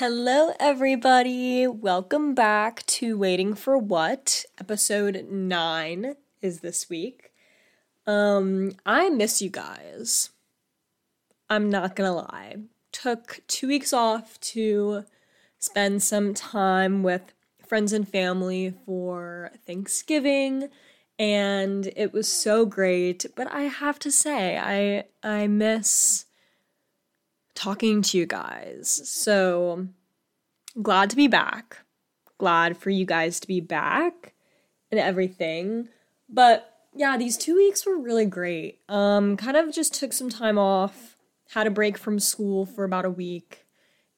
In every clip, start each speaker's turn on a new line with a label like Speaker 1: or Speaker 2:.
Speaker 1: Hello, everybody. Welcome back to Waiting for What. Episode 9 is this week. Um, I miss you guys. I'm not gonna lie. Took two weeks off to spend some time with friends and family for Thanksgiving and it was so great but i have to say i i miss talking to you guys. So glad to be back. Glad for you guys to be back and everything. But yeah these two weeks were really great. Um kind of just took some time off had a break from school for about a week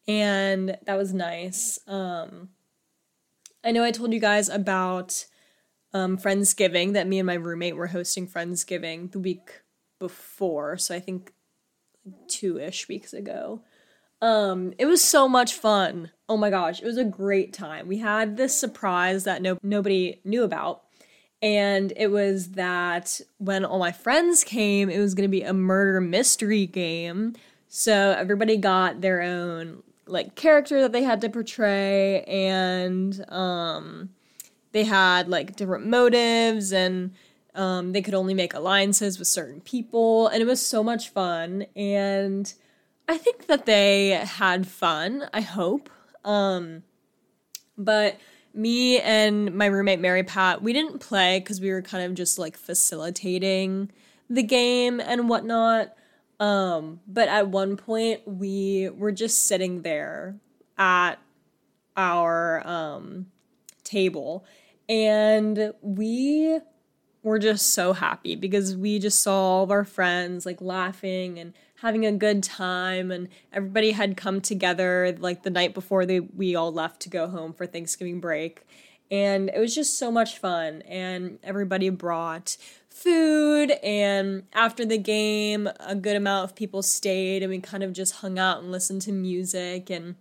Speaker 1: and that was nice. Um i know i told you guys about um, Friendsgiving that me and my roommate were hosting Friendsgiving the week before. So I think two ish weeks ago. Um, it was so much fun. Oh my gosh, it was a great time. We had this surprise that no nobody knew about. And it was that when all my friends came, it was going to be a murder mystery game. So everybody got their own like character that they had to portray and um they had like different motives and um, they could only make alliances with certain people and it was so much fun and i think that they had fun i hope. Um, but me and my roommate mary pat we didn't play because we were kind of just like facilitating the game and whatnot. Um, but at one point we were just sitting there at our um, table and we were just so happy because we just saw all of our friends like laughing and having a good time and everybody had come together like the night before they we all left to go home for Thanksgiving break. And it was just so much fun and everybody brought food and after the game a good amount of people stayed and we kind of just hung out and listened to music and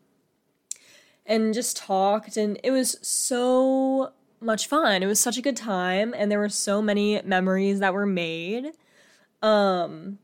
Speaker 1: and just talked and it was so much fun. It was such a good time and there were so many memories that were made. Um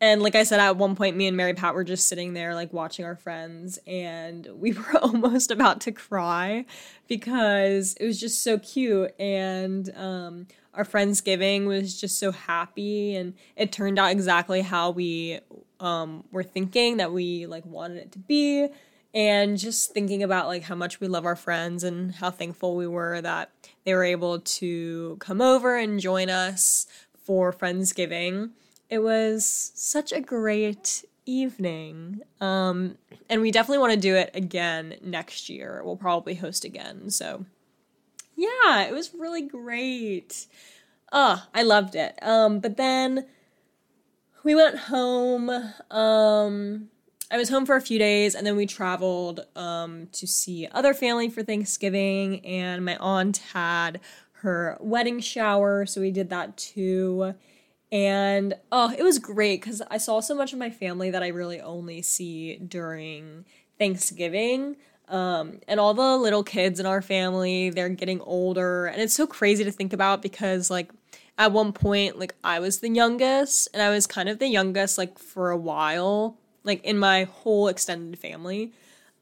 Speaker 1: and like I said at one point me and Mary Pat were just sitting there like watching our friends and we were almost about to cry because it was just so cute and um our friendsgiving was just so happy and it turned out exactly how we um were thinking that we like wanted it to be and just thinking about like how much we love our friends and how thankful we were that they were able to come over and join us for friendsgiving. It was such a great evening um, and we definitely want to do it again next year. We'll probably host again so yeah it was really great. Oh i loved it. Um, but then we went home um, I was home for a few days and then we traveled um, to see other family for Thanksgiving. And my aunt had her wedding shower, so we did that too. And oh, it was great because I saw so much of my family that I really only see during Thanksgiving. Um, and all the little kids in our family, they're getting older. And it's so crazy to think about because, like, at one point, like, I was the youngest, and I was kind of the youngest, like, for a while like in my whole extended family.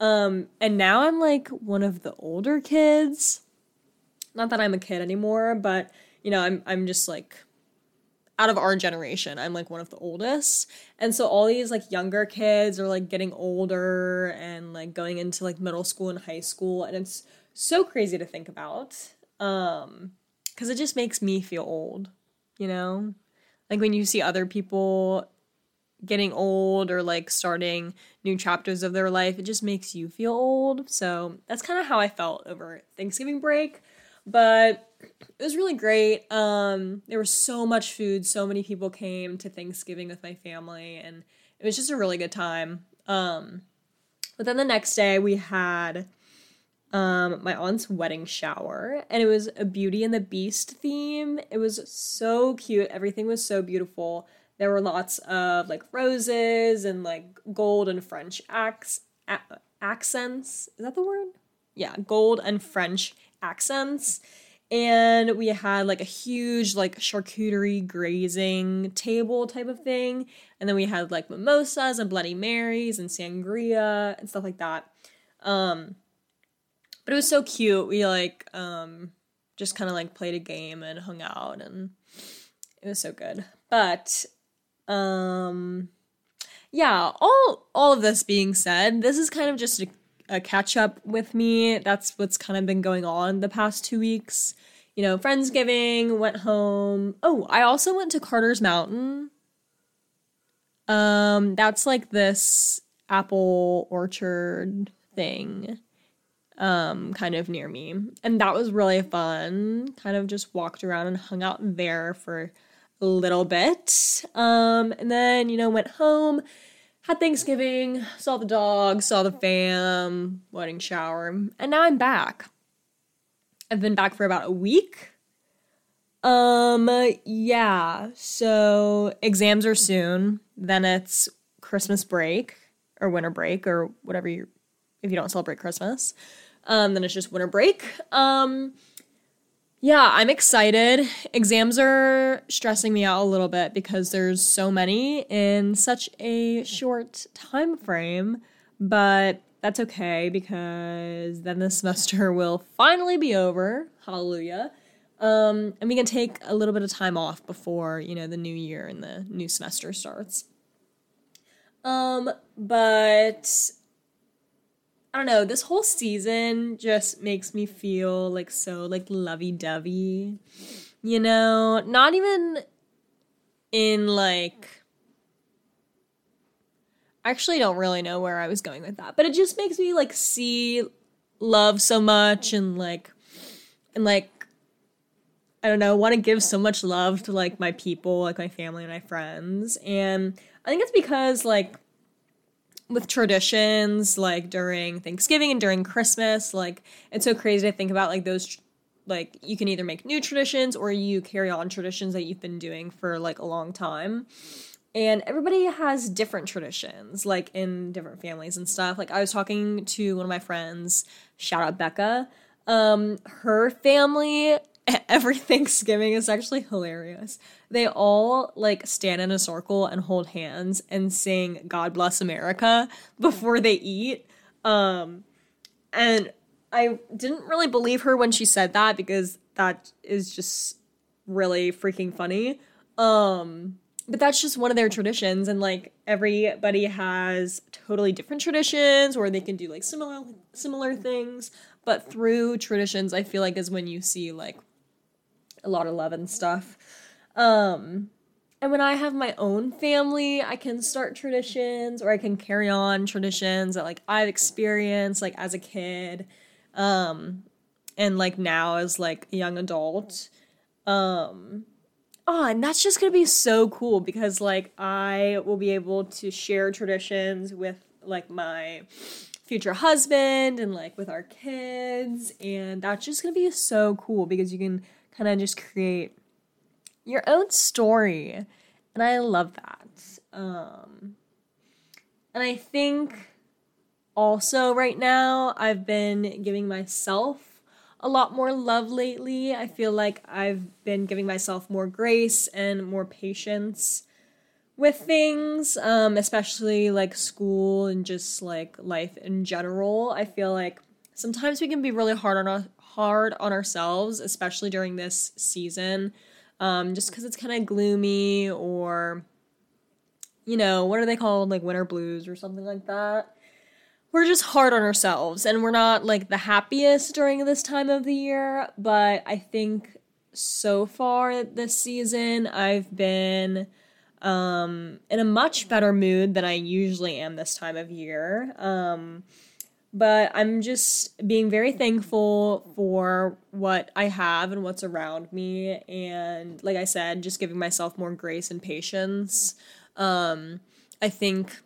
Speaker 1: Um, and now I'm like one of the older kids. Not that I'm a kid anymore, but you know, I'm I'm just like out of our generation, I'm like one of the oldest. And so all these like younger kids are like getting older and like going into like middle school and high school and it's so crazy to think about. Um cuz it just makes me feel old, you know? Like when you see other people getting old or like starting new chapters of their life. It just makes you feel old. So that's kind of how I felt over Thanksgiving break. But it was really great. Um, there was so much food. So many people came to Thanksgiving with my family, and it was just a really good time. Um, but then the next day we had um, my aunt's wedding shower, and it was a Beauty and the Beast theme. It was so cute. Everything was so beautiful. There were lots of like roses and like gold and French ac- accents. Is that the word? Yeah, gold and French accents. and we had like a huge like charcuterie grazing table type of thing and then we had like mimosas and bloody marys and sangria and stuff like that um but it was so cute we like um just kind of like played a game and hung out and it was so good but um yeah all all of this being said this is kind of just a a catch up with me. That's what's kind of been going on the past two weeks. You know, Friendsgiving, went home. Oh, I also went to Carter's Mountain. Um, that's like this apple orchard thing um kind of near me and that was really fun kind of just walked around and hung out there for little bit um and then you know went home had Thanksgiving, saw the dog, saw the fam, wedding shower, and now I'm back. I've been back for about a week. Um, yeah, so exams are soon. Then it's Christmas break or winter break or whatever you if you don't celebrate Christmas. Um, then it's just winter break. Um, yeah, I'm excited. Exams are stressing me out a little bit because there's so many in such a short time frame, but that's okay because then the semester will finally be over. Hallelujah. Um, and we can take a little bit of time off before, you know, the new year and the new semester starts. Um, but I don't know, this whole season just makes me feel like so like lovey-dovey. You know, not even in like I actually don't really know where I was going with that, but it just makes me like see love so much and like and like I don't know, want to give so much love to like my people, like my family and my friends. And I think it's because like with traditions like during Thanksgiving and during Christmas, like it's so crazy to think about like those like you can either make new traditions or you carry on traditions that you've been doing for like a long time. And everybody has different traditions, like in different families and stuff. Like I was talking to one of my friends, shout out Becca. Um, her family every Thanksgiving is actually hilarious. They all like stand in a circle and hold hands and sing God Bless America before they eat. Um and I didn't really believe her when she said that because that is just really freaking funny. Um but that's just one of their traditions and like everybody has totally different traditions or they can do like similar similar things but through traditions i feel like is when you see like a lot of love and stuff. Um, and when I have my own family, I can start traditions or I can carry on traditions that like I've experienced like as a kid. Um, and like now as like a young adult. Um, oh, and that's just gonna be so cool because like I will be able to share traditions with like my future husband and like with our kids and that's just gonna be so cool because you can kind of just create your own story. And I love that. Um, and I think also right now I've been giving myself a lot more love lately. I feel like I've been giving myself more grace and more patience with things, um, especially like school and just like life in general. I feel like sometimes we can be really hard on hard on ourselves, especially during this season, um, just because it's kind of gloomy or, you know, what are they called? Like winter blues or something like that. We're just hard on ourselves and we're not like the happiest during this time of the year, but I think so far this season I've been um in a much better mood than I usually am this time of year. Um but I'm just being very thankful for what I have and what's around me. And like I said, just giving myself more grace and patience. Um, I think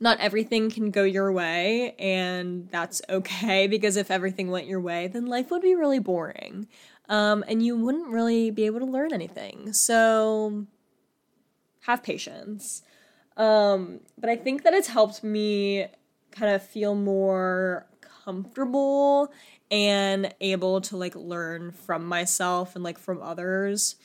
Speaker 1: not everything can go your way, and that's okay because if everything went your way, then life would be really boring. Um, and you wouldn't really be able to learn anything. So have patience. Um, but I think that it's helped me kind of feel more comfortable and able to like learn from myself and like from others.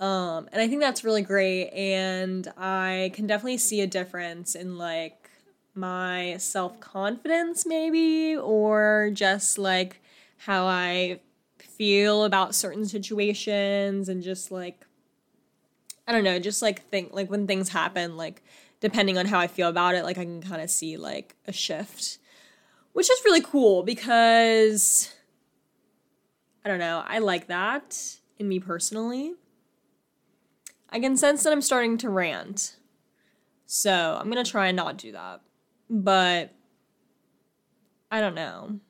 Speaker 1: Um, and I think that's really great. And I can definitely see a difference in like my self confidence, maybe, or just like how I feel about certain situations and just like, I don't know, just like think like when things happen, like depending on how I feel about it, like I can kind of see like a shift, which is really cool because I don't know, I like that in me personally. I can sense that I'm starting to rant. So I'm to try and not do that. But I don't know.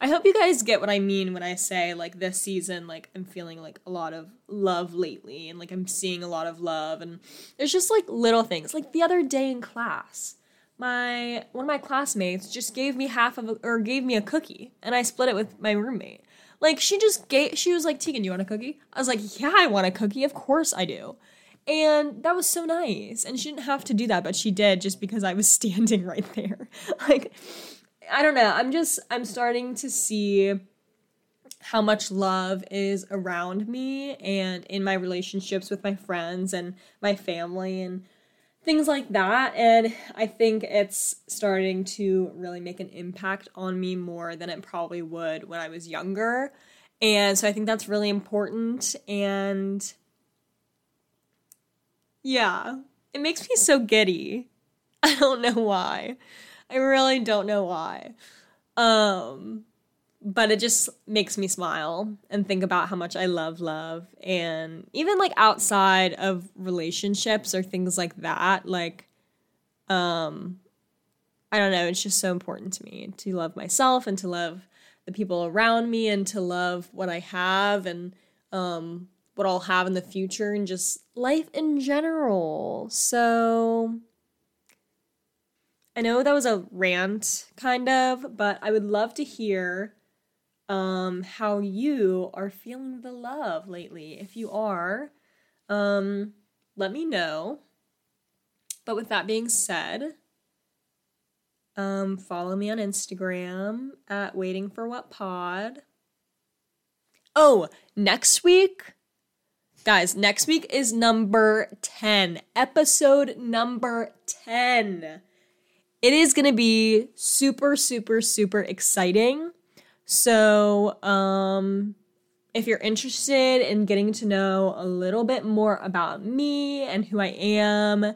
Speaker 1: I hope you guys get what I mean when I say like this season like I'm feeling like a lot of love lately and like I'm seeing a lot of love and there's just like little things. Like the other day in class, my one of my classmates just gave me half of a, or gave me a cookie and I split it with my roommate. Like she just gave she was like, "Tegan, you want a cookie?" I was like, "Yeah, I want a cookie. Of course I do." And that was so nice. And she didn't have to do that, but she did just because I was standing right there. like I don't know. I'm just I'm starting to see how much love is around me and in my relationships with my friends and my family and things like that and I think it's starting to really make an impact on me more than it probably would when I was younger. And so I think that's really important and yeah, it makes me so giddy. I don't know why. I really don't know why. Um, but it just makes me smile and think about how much I love love. And even like outside of relationships or things like that, like, um, I don't know, it's just so important to me to love myself and to love the people around me and to love what I have and, um, what I'll have in the future and just life in general. So, I know that was a rant, kind of, but I would love to hear um, how you are feeling the love lately. If you are, um, let me know. But with that being said, um, follow me on Instagram at Waiting for What Pod. Oh, next week, guys, next week is number 10, episode number 10 it is going to be super, super, super exciting. So, um, if you're interested in getting to know a little bit more about me and who I am,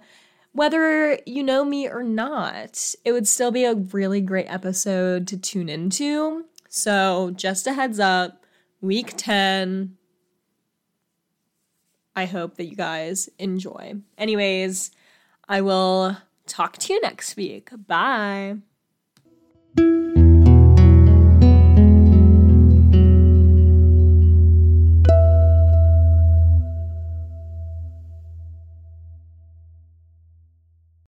Speaker 1: whether you know me or not, it would still be a really great episode to tune into. So, just a heads up, week 10. I hope that you guys enjoy. Anyways, I will talk to you next week. Bye.